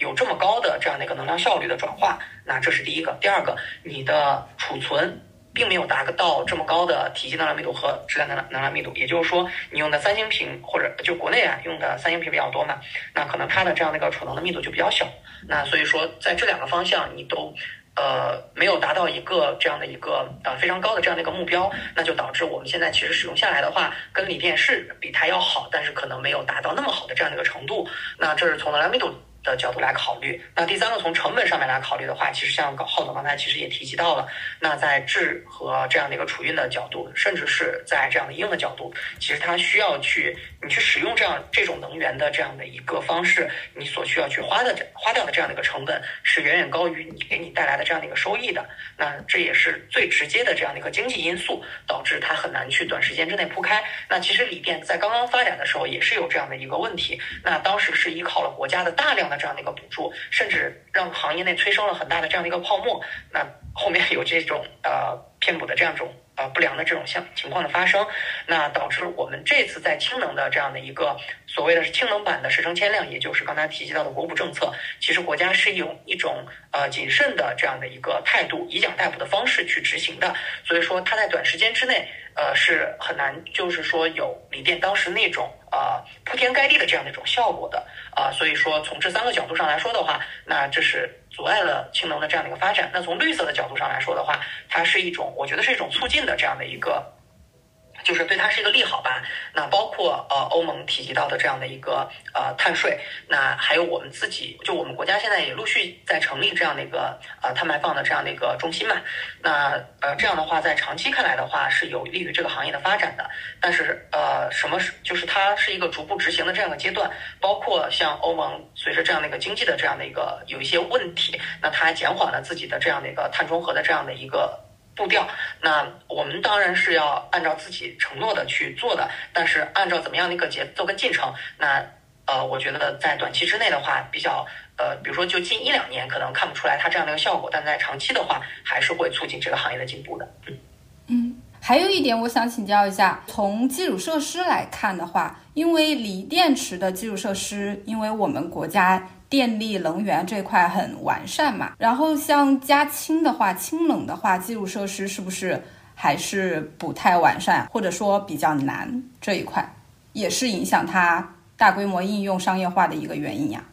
有这么高的这样的一个能量效率的转化，那这是第一个。第二个，你的储存并没有达到这么高的体积能量密度和质量能量能量密度，也就是说，你用的三星瓶或者就国内啊用的三星瓶比较多嘛，那可能它的这样的一个储能的密度就比较小。那所以说，在这两个方向你都。呃，没有达到一个这样的一个呃非常高的这样的一个目标，那就导致我们现在其实使用下来的话，跟锂电是比它要好，但是可能没有达到那么好的这样的一个程度。那这是从能量密度。的角度来考虑，那第三个从成本上面来考虑的话，其实像浩总刚才其实也提及到了，那在质和这样的一个储运的角度，甚至是在这样的应用的角度，其实它需要去你去使用这样这种能源的这样的一个方式，你所需要去花的花掉的这样的一个成本是远远高于你给你带来的这样的一个收益的。那这也是最直接的这样的一个经济因素，导致它很难去短时间之内铺开。那其实锂电在刚刚发展的时候也是有这样的一个问题，那当时是依靠了国家的大量。这样的一个补助，甚至让行业内催生了很大的这样的一个泡沫。那后面有这种呃骗补的这样一种呃不良的这种像情况的发生，那导致我们这次在氢能的这样的一个所谓的是氢能版的十成千量，也就是刚才提及到的国补政策，其实国家是用一种呃谨慎的这样的一个态度，以奖代补的方式去执行的。所以说，它在短时间之内。呃，是很难，就是说有锂电当时那种呃铺天盖地的这样的一种效果的啊，所以说从这三个角度上来说的话，那这是阻碍了氢能的这样的一个发展。那从绿色的角度上来说的话，它是一种，我觉得是一种促进的这样的一个就是对它是一个利好吧。那包括呃欧盟提及到的这样的一个呃碳税，那还有我们自己，就我们国家现在也陆续在成立这样的一个呃碳排放的这样的一个中心嘛。那呃这样的话，在长期看来的话是有利于这个行业的发展的。但是呃什么是就是它是一个逐步执行的这样的阶段，包括像欧盟随着这样的一个经济的这样的一个有一些问题，那它还减缓了自己的这样的一个碳中和的这样的一个。步调，那我们当然是要按照自己承诺的去做的，但是按照怎么样的一个节奏跟进程，那呃，我觉得在短期之内的话，比较呃，比如说就近一两年可能看不出来它这样的一个效果，但在长期的话，还是会促进这个行业的进步的。嗯嗯，还有一点我想请教一下，从基础设施来看的话，因为锂电池的基础设施，因为我们国家。电力能源这块很完善嘛，然后像加氢的话，氢能的话，基础设施是不是还是不太完善，或者说比较难？这一块也是影响它大规模应用商业化的一个原因呀。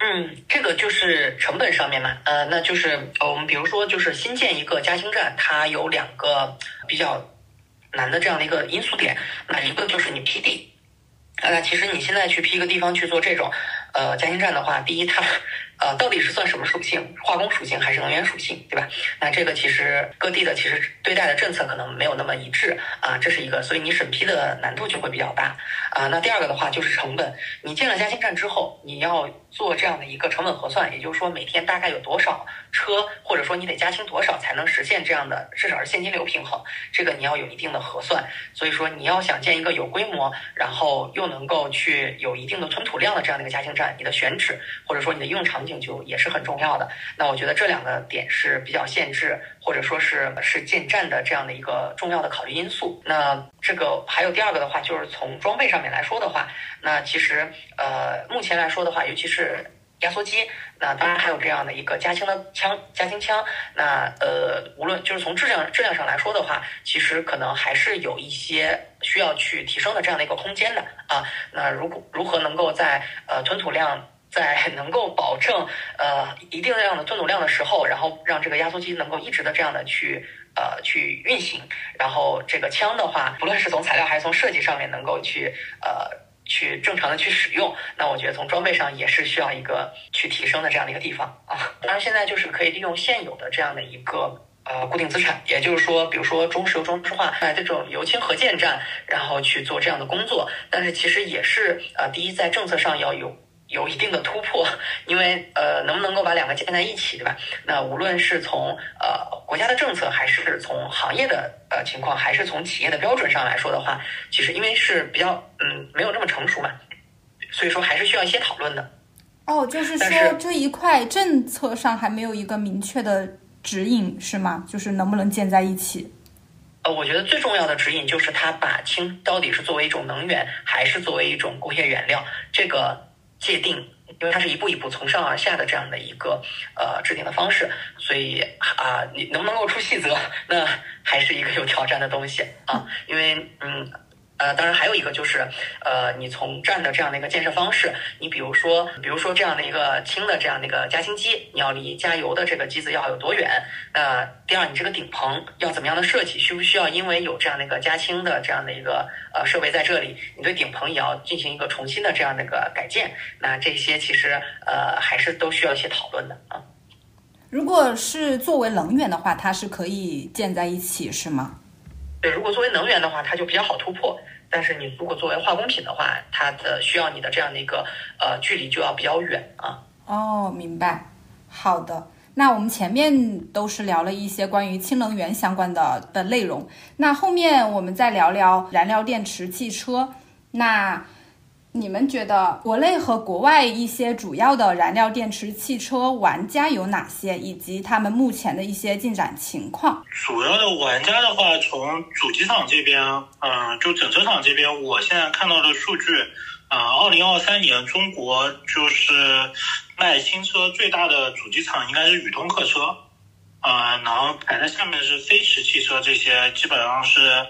嗯，这个就是成本上面嘛，呃，那就是我们比如说就是新建一个加氢站，它有两个比较难的这样的一个因素点，那一个就是你批地，啊那其实你现在去批一个地方去做这种。呃，加氢站的话，第一，它呃到底是算什么属性？化工属性还是能源属性，对吧？那这个其实各地的其实对待的政策可能没有那么一致啊，这是一个，所以你审批的难度就会比较大啊。那第二个的话就是成本，你建了加氢站之后，你要做这样的一个成本核算，也就是说每天大概有多少车，或者说你得加氢多少才能实现这样的至少是现金流平衡，这个你要有一定的核算。所以说你要想建一个有规模，然后又能够去有一定的吞吐量的这样的一个加氢站。你的选址或者说你的应用场景就也是很重要的。那我觉得这两个点是比较限制，或者说是是建站的这样的一个重要的考虑因素。那这个还有第二个的话，就是从装备上面来说的话，那其实呃目前来说的话，尤其是压缩机，那当然还有这样的一个加氢的枪、加氢枪。那呃无论就是从质量质量上来说的话，其实可能还是有一些。需要去提升的这样的一个空间的啊，那如果如何能够在呃吞吐量在能够保证呃一定量的吞吐量的时候，然后让这个压缩机能够一直的这样的去呃去运行，然后这个枪的话，不论是从材料还是从设计上面能够去呃去正常的去使用，那我觉得从装备上也是需要一个去提升的这样的一个地方啊。当然现在就是可以利用现有的这样的一个。呃，固定资产，也就是说，比如说中石油、中石化在这种油氢合建站，然后去做这样的工作。但是其实也是呃，第一在政策上要有有一定的突破，因为呃，能不能够把两个建在一起，对吧？那无论是从呃国家的政策，还是从行业的呃情况，还是从企业的标准上来说的话，其实因为是比较嗯没有那么成熟嘛，所以说还是需要一些讨论的。哦，就是说这一块政策上还没有一个明确的。指引是吗？就是能不能建在一起？呃，我觉得最重要的指引就是它把氢到底是作为一种能源，还是作为一种工业原料这个界定，因为它是一步一步从上而下的这样的一个呃制定的方式，所以啊，你能不能够出细则，那还是一个有挑战的东西啊，因为嗯。呃，当然还有一个就是，呃，你从站的这样的一个建设方式，你比如说，比如说这样的一个氢的这样的一个加氢机，你要离加油的这个机子要有多远？呃，第二，你这个顶棚要怎么样的设计？需不需要因为有这样的一个加氢的这样的一个呃设备在这里，你对顶棚也要进行一个重新的这样的一个改建？那这些其实呃还是都需要一些讨论的啊。如果是作为能源的话，它是可以建在一起，是吗？对，如果作为能源的话，它就比较好突破。但是你如果作为化工品的话，它的需要你的这样的一个呃距离就要比较远啊。哦，明白。好的，那我们前面都是聊了一些关于氢能源相关的的内容，那后面我们再聊聊燃料电池汽车。那你们觉得国内和国外一些主要的燃料电池汽车玩家有哪些，以及他们目前的一些进展情况？主要的玩家的话，从主机厂这边，嗯，就整车厂这边，我现在看到的数据，啊，二零二三年中国就是卖新车最大的主机厂应该是宇通客车，啊，然后排在下面是飞驰汽车，这些基本上是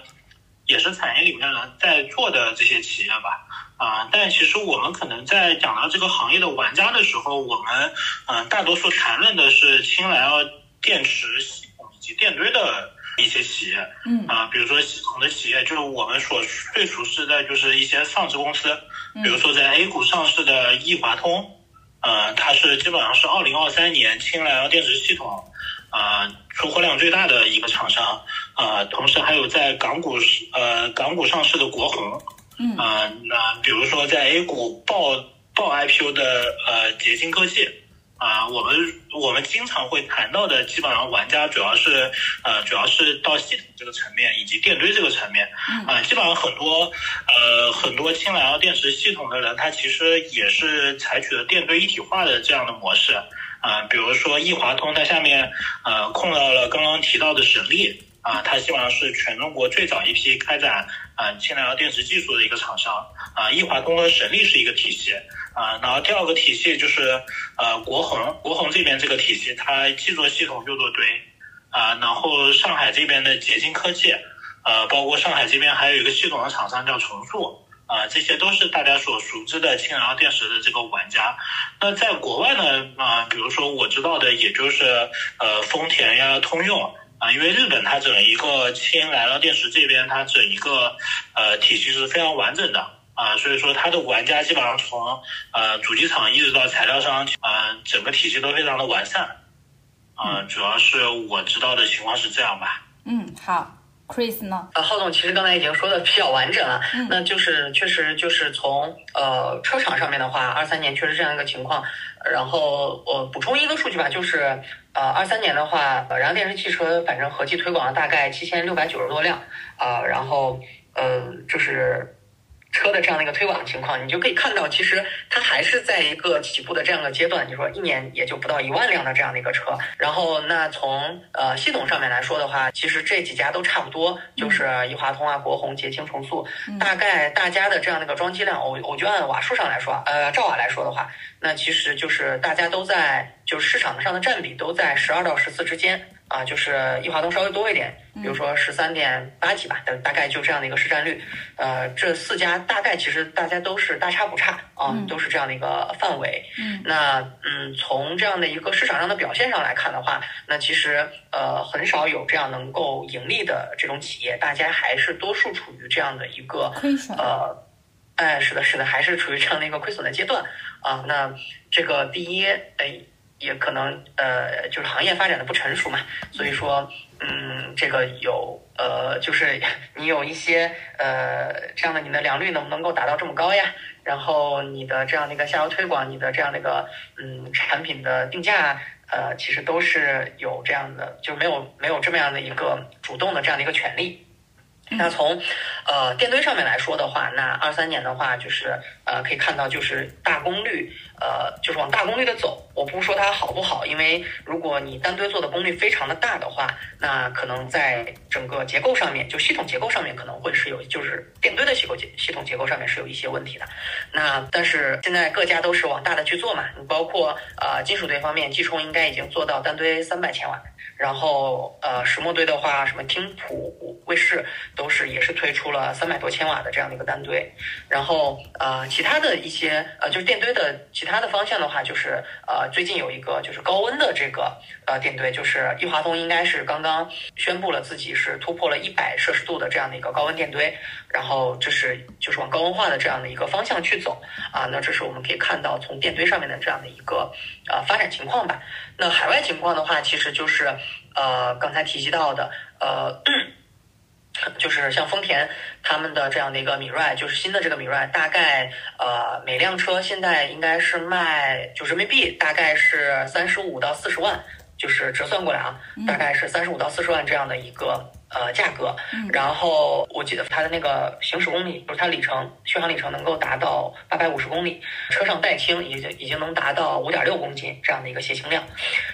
也是产业里面在做的这些企业吧。啊，但其实我们可能在讲到这个行业的玩家的时候，我们嗯大多数谈论的是氢燃料电池系统以及电堆的一些企业，嗯啊，比如说系统的企业，就是我们所最熟悉的就是一些上市公司，比如说在 A 股上市的易华通，呃，它是基本上是二零二三年氢燃料电池系统，啊、出货量最大的一个厂商，啊、同时还有在港股呃港股上市的国宏，嗯啊、那比如说在 A 股报报 IPO 的呃捷晶科技。啊，我们我们经常会谈到的，基本上玩家主要是呃，主要是到系统这个层面以及电堆这个层面啊、基本上很多呃很多氢燃料电池系统的人，他其实也是采取了电堆一体化的这样的模式啊、比如说易华通，它下面呃控到了刚刚提到的省力啊、它基本上是全中国最早一批开展啊氢燃料电池技术的一个厂商啊、易华通和神力是一个体系。啊，然后第二个体系就是呃国恒，国恒这边这个体系，它既做系统又做堆，啊，然后上海这边的捷晶科技，呃，包括上海这边还有一个系统的厂商叫重塑，啊，这些都是大家所熟知的氢燃料电池的这个玩家。那在国外呢，啊，比如说我知道的，也就是呃丰田呀、通用。啊，因为日本它整一个氢燃料电池这边，它整一个呃体系是非常完整的，啊，所以说它的玩家基本上从呃主机厂一直到材料商，呃，整个体系都非常的完善，啊、主要是我知道的情况是这样吧。嗯，好，Chris 呢？呃，浩总其实刚才已经说的比较完整了，那就是确实就是从呃车厂上面的话，二三年确实这样一个情况。然后我补充一个数据吧，就是呃二三年的话，然后电视汽车反正合计推广了大概七千六百九十多辆啊、然后呃就是。车的这样的一个推广情况，你就可以看到，其实它还是在一个起步的这样的阶段。你说一年也就不到一万辆的这样的一个车，然后那从呃系统上面来说的话，其实这几家都差不多，就是易华通啊、国宏、捷青、重塑，大概大家的这样的一个装机量，我我就按瓦数上来说，呃，兆瓦来说的话，那其实就是大家都在就是市场上的占比都在十二到十四之间。啊，就是易华东稍微多一点，比如说十三点八几吧，大大概就这样的一个市占率。呃，这四家大概其实大家都是大差不差啊，都是这样的一个范围。嗯，那嗯，从这样的一个市场上的表现上来看的话，那其实呃很少有这样能够盈利的这种企业，大家还是多数处于这样的一个亏损。呃，哎，是的，是的，还是处于这样的一个亏损的阶段啊。那这个第一，哎。也可能呃，就是行业发展的不成熟嘛，所以说，嗯，这个有呃，就是 你有一些呃这样的，你的良率能不能够达到这么高呀？然后你的这样的一个下游推广，你的这样的一个嗯产品的定价，呃，其实都是有这样的，就没有没有这么样的一个主动的这样的一个权利。那从呃电堆上面来说的话，那二三年的话，就是呃可以看到就是大功率，呃就是往大功率的走。我不说它好不好，因为如果你单堆做的功率非常的大的话，那可能在整个结构上面，就系统结构上面可能会是有，就是电堆的结构结系统结构上面是有一些问题的。那但是现在各家都是往大的去做嘛，你包括呃金属堆方面，技冲应该已经做到单堆三百千瓦。然后呃，石墨堆的话，什么听普、卫视都是也是推出了三百多千瓦的这样的一个单堆。然后呃，其他的一些呃，就是电堆的其他的方向的话，就是呃，最近有一个就是高温的这个呃电堆，就是易华通应该是刚刚宣布了自己是突破了一百摄氏度的这样的一个高温电堆。然后这是就是往高温化的这样的一个方向去走啊。那这是我们可以看到从电堆上面的这样的一个呃发展情况吧。那海外情况的话，其实就是呃刚才提及到的呃，就是像丰田他们的这样的一个米 r 就是新的这个米 r 大概呃每辆车现在应该是卖就人民币大概是三十五到四十万，就是折算过来啊，大概是三十五到四十万这样的一个。呃，价格，然后我记得它的那个行驶公里，就是它里程续航里程能够达到八百五十公里，车上带氢已经已经能达到五点六公斤这样的一个携氢量。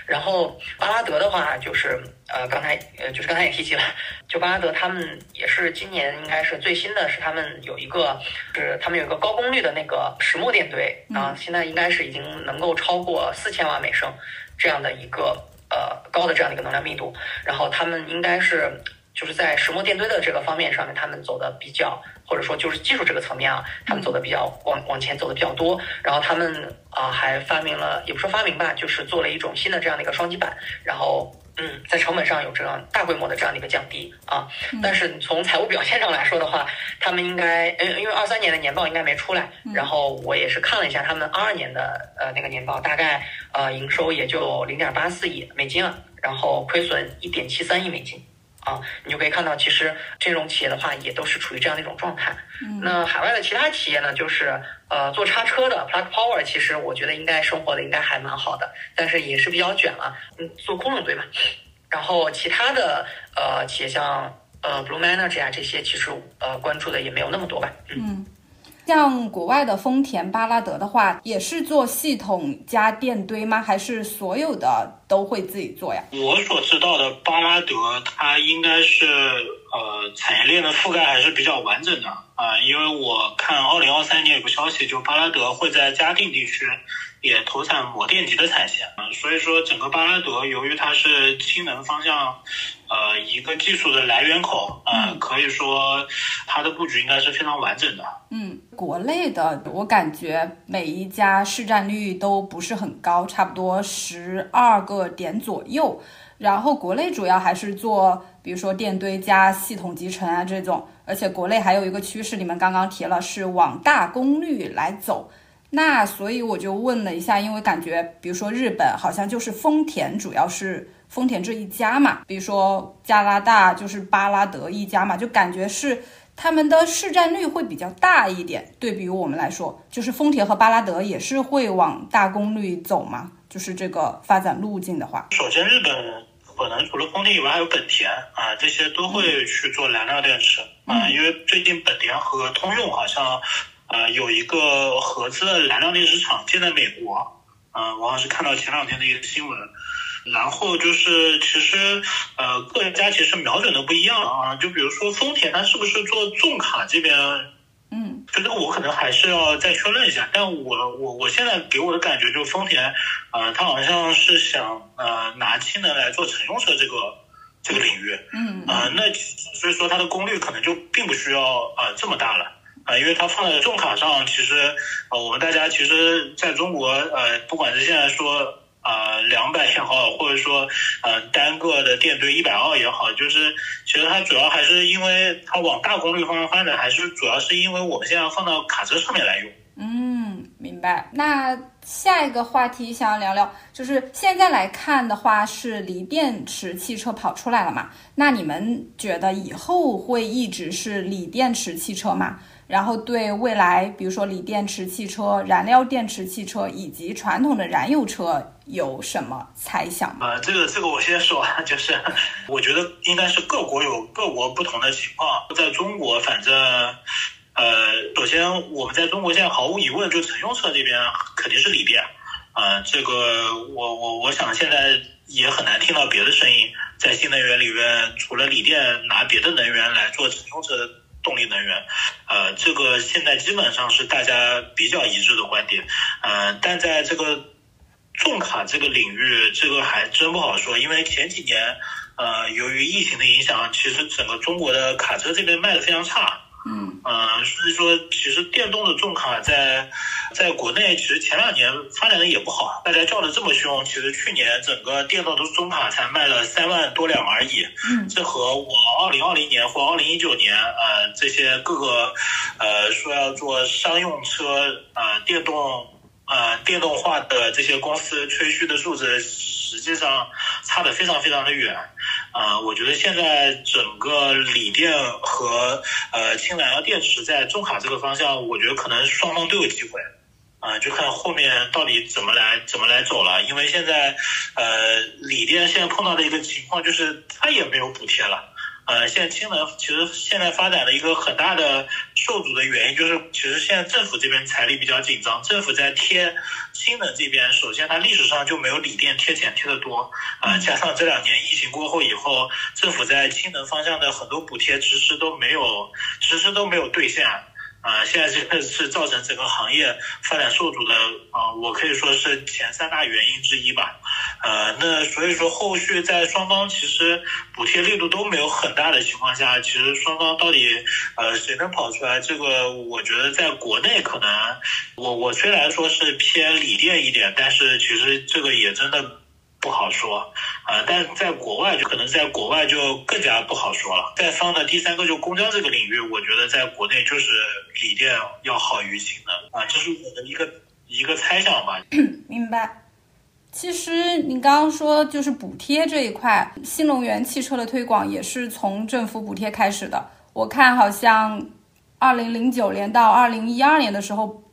然后巴拉德的话，就是呃刚才呃就是刚才也提及了，就巴拉德他们也是今年应该是最新的是他们有一个是他们有一个高功率的那个石墨电堆啊，现在应该是已经能够超过四千瓦每升这样的一个呃高的这样的一个能量密度，然后他们应该是。就是在石墨电堆的这个方面上面，他们走的比较，或者说就是技术这个层面啊，他们走的比较往往前走的比较多。然后他们啊还发明了，也不说发明吧，就是做了一种新的这样的一个双极板，然后嗯，在成本上有这样大规模的这样的一个降低啊。但是从财务表现上来说的话，他们应该，嗯，因为二三年的年报应该没出来，然后我也是看了一下他们二二年的呃那个年报，大概呃营收也就零点八四亿美金了，然后亏损一点七三亿美金。啊，你就可以看到，其实这种企业的话，也都是处于这样的一种状态。那海外的其他企业呢，就是呃做叉车的 Plug Power，其实我觉得应该生活的应该还蛮好的，但是也是比较卷了。嗯，做空了对吧？然后其他的呃企业像呃 Blue Energy 啊这些，其实呃关注的也没有那么多吧。嗯。像国外的丰田、巴拉德的话，也是做系统加电堆吗？还是所有的都会自己做呀？我所知道的巴拉德，它应该是呃产业链的覆盖还是比较完整的啊，因为我看二零二三年有个消息，就巴拉德会在嘉定地区。也投产模电极的产线啊，所以说整个巴拉德由于它是氢能方向，呃一个技术的来源口啊，可以说它的布局应该是非常完整的。嗯，国内的我感觉每一家市占率都不是很高，差不多十二个点左右。然后国内主要还是做，比如说电堆加系统集成啊这种，而且国内还有一个趋势，你们刚刚提了，是往大功率来走。那所以我就问了一下，因为感觉，比如说日本好像就是丰田，主要是丰田这一家嘛，比如说加拿大就是巴拉德一家嘛，就感觉是他们的市占率会比较大一点。对比于我们来说，就是丰田和巴拉德也是会往大功率走嘛，就是这个发展路径的话。首先，日本可能除了丰田以外，还有本田啊，这些都会去做燃料电池啊，因为最近本田和通用好像。呃，有一个合资的燃料电池厂建在美国，嗯，我好像是看到前两天的一个新闻，然后就是其实呃各家其实瞄准的不一样啊，就比如说丰田，它是不是做重卡这边？嗯，就这个我可能还是要再确认一下，但我我我现在给我的感觉就是丰田，呃，它好像是想呃拿氢能来做乘用车这个这个领域，嗯，啊，那所以说它的功率可能就并不需要啊这么大了。啊，因为它放在重卡上，其实，呃，我们大家其实在中国，呃，不管是现在说，啊，两百也好，或者说，呃，单个的电堆一百二也好，就是，其实它主要还是因为它往大功率方向发展，还是主要是因为我们现在放到卡车上面来用。嗯，明白。那下一个话题想要聊聊，就是现在来看的话，是锂电池汽车跑出来了嘛？那你们觉得以后会一直是锂电池汽车吗？然后对未来，比如说锂电池汽车、燃料电池汽车以及传统的燃油车有什么猜想？呃，这个这个我先说，就是我觉得应该是各国有各国不同的情况。在中国，反正呃，首先我们在中国现在毫无疑问，就乘用车这边肯定是锂电。啊，这个我我我想现在也很难听到别的声音，在新能源里面，除了锂电，拿别的能源来做乘用车。动力能源，呃，这个现在基本上是大家比较一致的观点，呃，但在这个重卡这个领域，这个还真不好说，因为前几年，呃，由于疫情的影响，其实整个中国的卡车这边卖的非常差。嗯，呃，所以说其实电动的重卡在在国内其实前两年发展的也不好，大家叫的这么凶，其实去年整个电动的中卡才卖了三万多辆而已。嗯，这和我二零二零年或二零一九年呃这些各个呃说要做商用车呃电动。呃，电动化的这些公司吹嘘的数字，实际上差的非常非常的远。啊，我觉得现在整个锂电和呃氢燃料电池在重卡这个方向，我觉得可能双方都有机会。啊，就看后面到底怎么来怎么来走了。因为现在呃锂电现在碰到的一个情况就是，它也没有补贴了。呃，现在氢能其实现在发展的一个很大的受阻的原因，就是其实现在政府这边财力比较紧张，政府在贴氢能这边，首先它历史上就没有锂电贴钱贴的多，啊，加上这两年疫情过后以后，政府在氢能方向的很多补贴迟迟都没有，迟迟都没有兑现。啊，现在这个是造成整个行业发展受阻的啊，我可以说是前三大原因之一吧。呃，那所以说后续在双方其实补贴力度都没有很大的情况下，其实双方到底呃谁能跑出来？这个我觉得在国内可能，我我虽然说是偏锂电一点，但是其实这个也真的不好说啊。但在国外就可能在国外就更加不好说了。再放的第三个就公交这个领域，我觉得在国内就是锂电要好于氢能啊，这是我的一个一个猜想吧。明白。其实你刚刚说就是补贴这一块，新能源汽车的推广也是从政府补贴开始的。我看好像二零零九年到二零一二年的时候，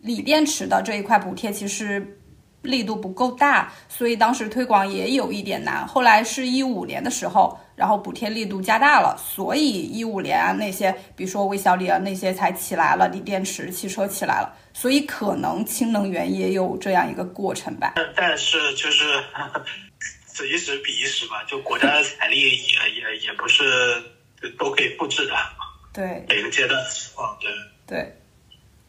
锂电池的这一块补贴其实力度不够大，所以当时推广也有一点难。后来是一五年的时候。然后补贴力度加大了，所以一五年啊那些，比如说微小锂啊那些才起来了，锂电池汽车起来了，所以可能氢能源也有这样一个过程吧。但但是就是 此一时彼一时吧，就国家的财力也也也不是都可以复制的。对，每个阶段情况，对对。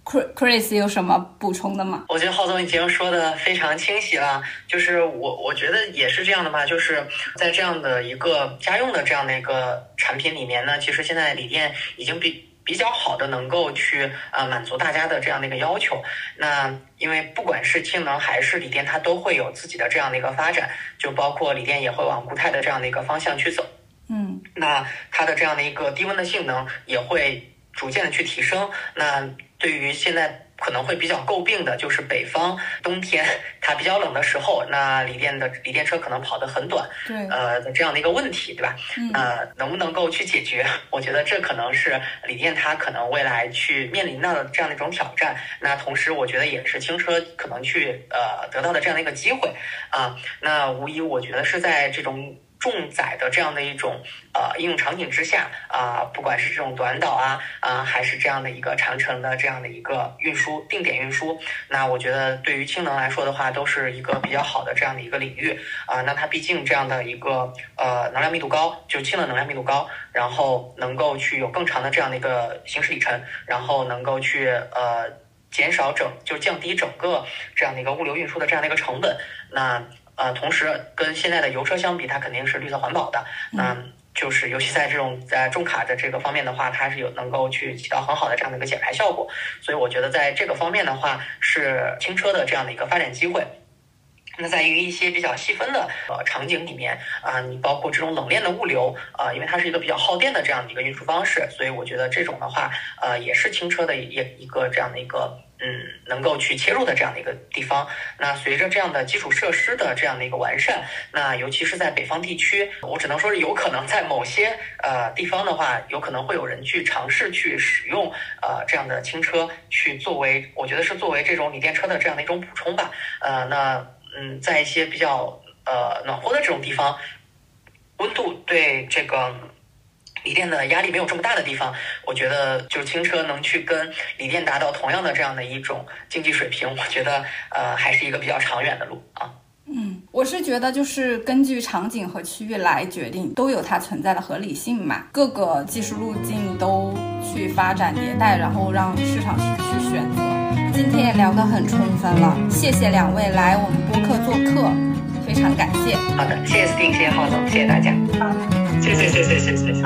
Chris 有什么补充的吗？我觉得浩总已经说的非常清晰了，就是我我觉得也是这样的吧，就是在这样的一个家用的这样的一个产品里面呢，其实现在锂电已经比比较好的能够去呃满足大家的这样的一个要求。那因为不管是氢能还是锂电，它都会有自己的这样的一个发展，就包括锂电也会往固态的这样的一个方向去走。嗯，那它的这样的一个低温的性能也会逐渐的去提升。那对于现在可能会比较诟病的，就是北方冬天它比较冷的时候，那锂电的锂电车可能跑得很短，对，呃的这样的一个问题，对吧？呃，能不能够去解决？我觉得这可能是锂电它可能未来去面临到的这样的一种挑战。那同时，我觉得也是轻车可能去呃得到的这样的一个机会啊。那无疑，我觉得是在这种。重载的这样的一种呃应用场景之下啊，不管是这种短导啊啊，还是这样的一个长程的这样的一个运输定点运输，那我觉得对于氢能来说的话，都是一个比较好的这样的一个领域啊。那它毕竟这样的一个呃能量密度高，就氢能能量密度高，然后能够去有更长的这样的一个行驶里程，然后能够去呃减少整就降低整个这样的一个物流运输的这样的一个成本，那。呃，同时跟现在的油车相比，它肯定是绿色环保的。嗯，就是尤其在这种在重卡的这个方面的话，它是有能够去起到很好的这样的一个减排效果。所以我觉得在这个方面的话，是轻车的这样的一个发展机会。那在于一些比较细分的呃场景里面啊，你包括这种冷链的物流啊，因为它是一个比较耗电的这样的一个运输方式，所以我觉得这种的话，呃，也是轻车的一一个这样的一个。嗯，能够去切入的这样的一个地方，那随着这样的基础设施的这样的一个完善，那尤其是在北方地区，我只能说是有可能在某些呃地方的话，有可能会有人去尝试去使用呃这样的轻车去作为，我觉得是作为这种锂电车的这样的一种补充吧。呃，那嗯，在一些比较呃暖和的这种地方，温度对这个。锂电的压力没有这么大的地方，我觉得就是轻车能去跟锂电达到同样的这样的一种经济水平，我觉得呃还是一个比较长远的路啊。嗯，我是觉得就是根据场景和区域来决定，都有它存在的合理性嘛。各个技术路径都去发展迭代，然后让市场去选择。今天也聊得很充分了，谢谢两位来我们播客做客，非常感谢。好的，谢谢 Sting，谢谢浩总，谢谢大家。谢谢谢谢谢谢谢。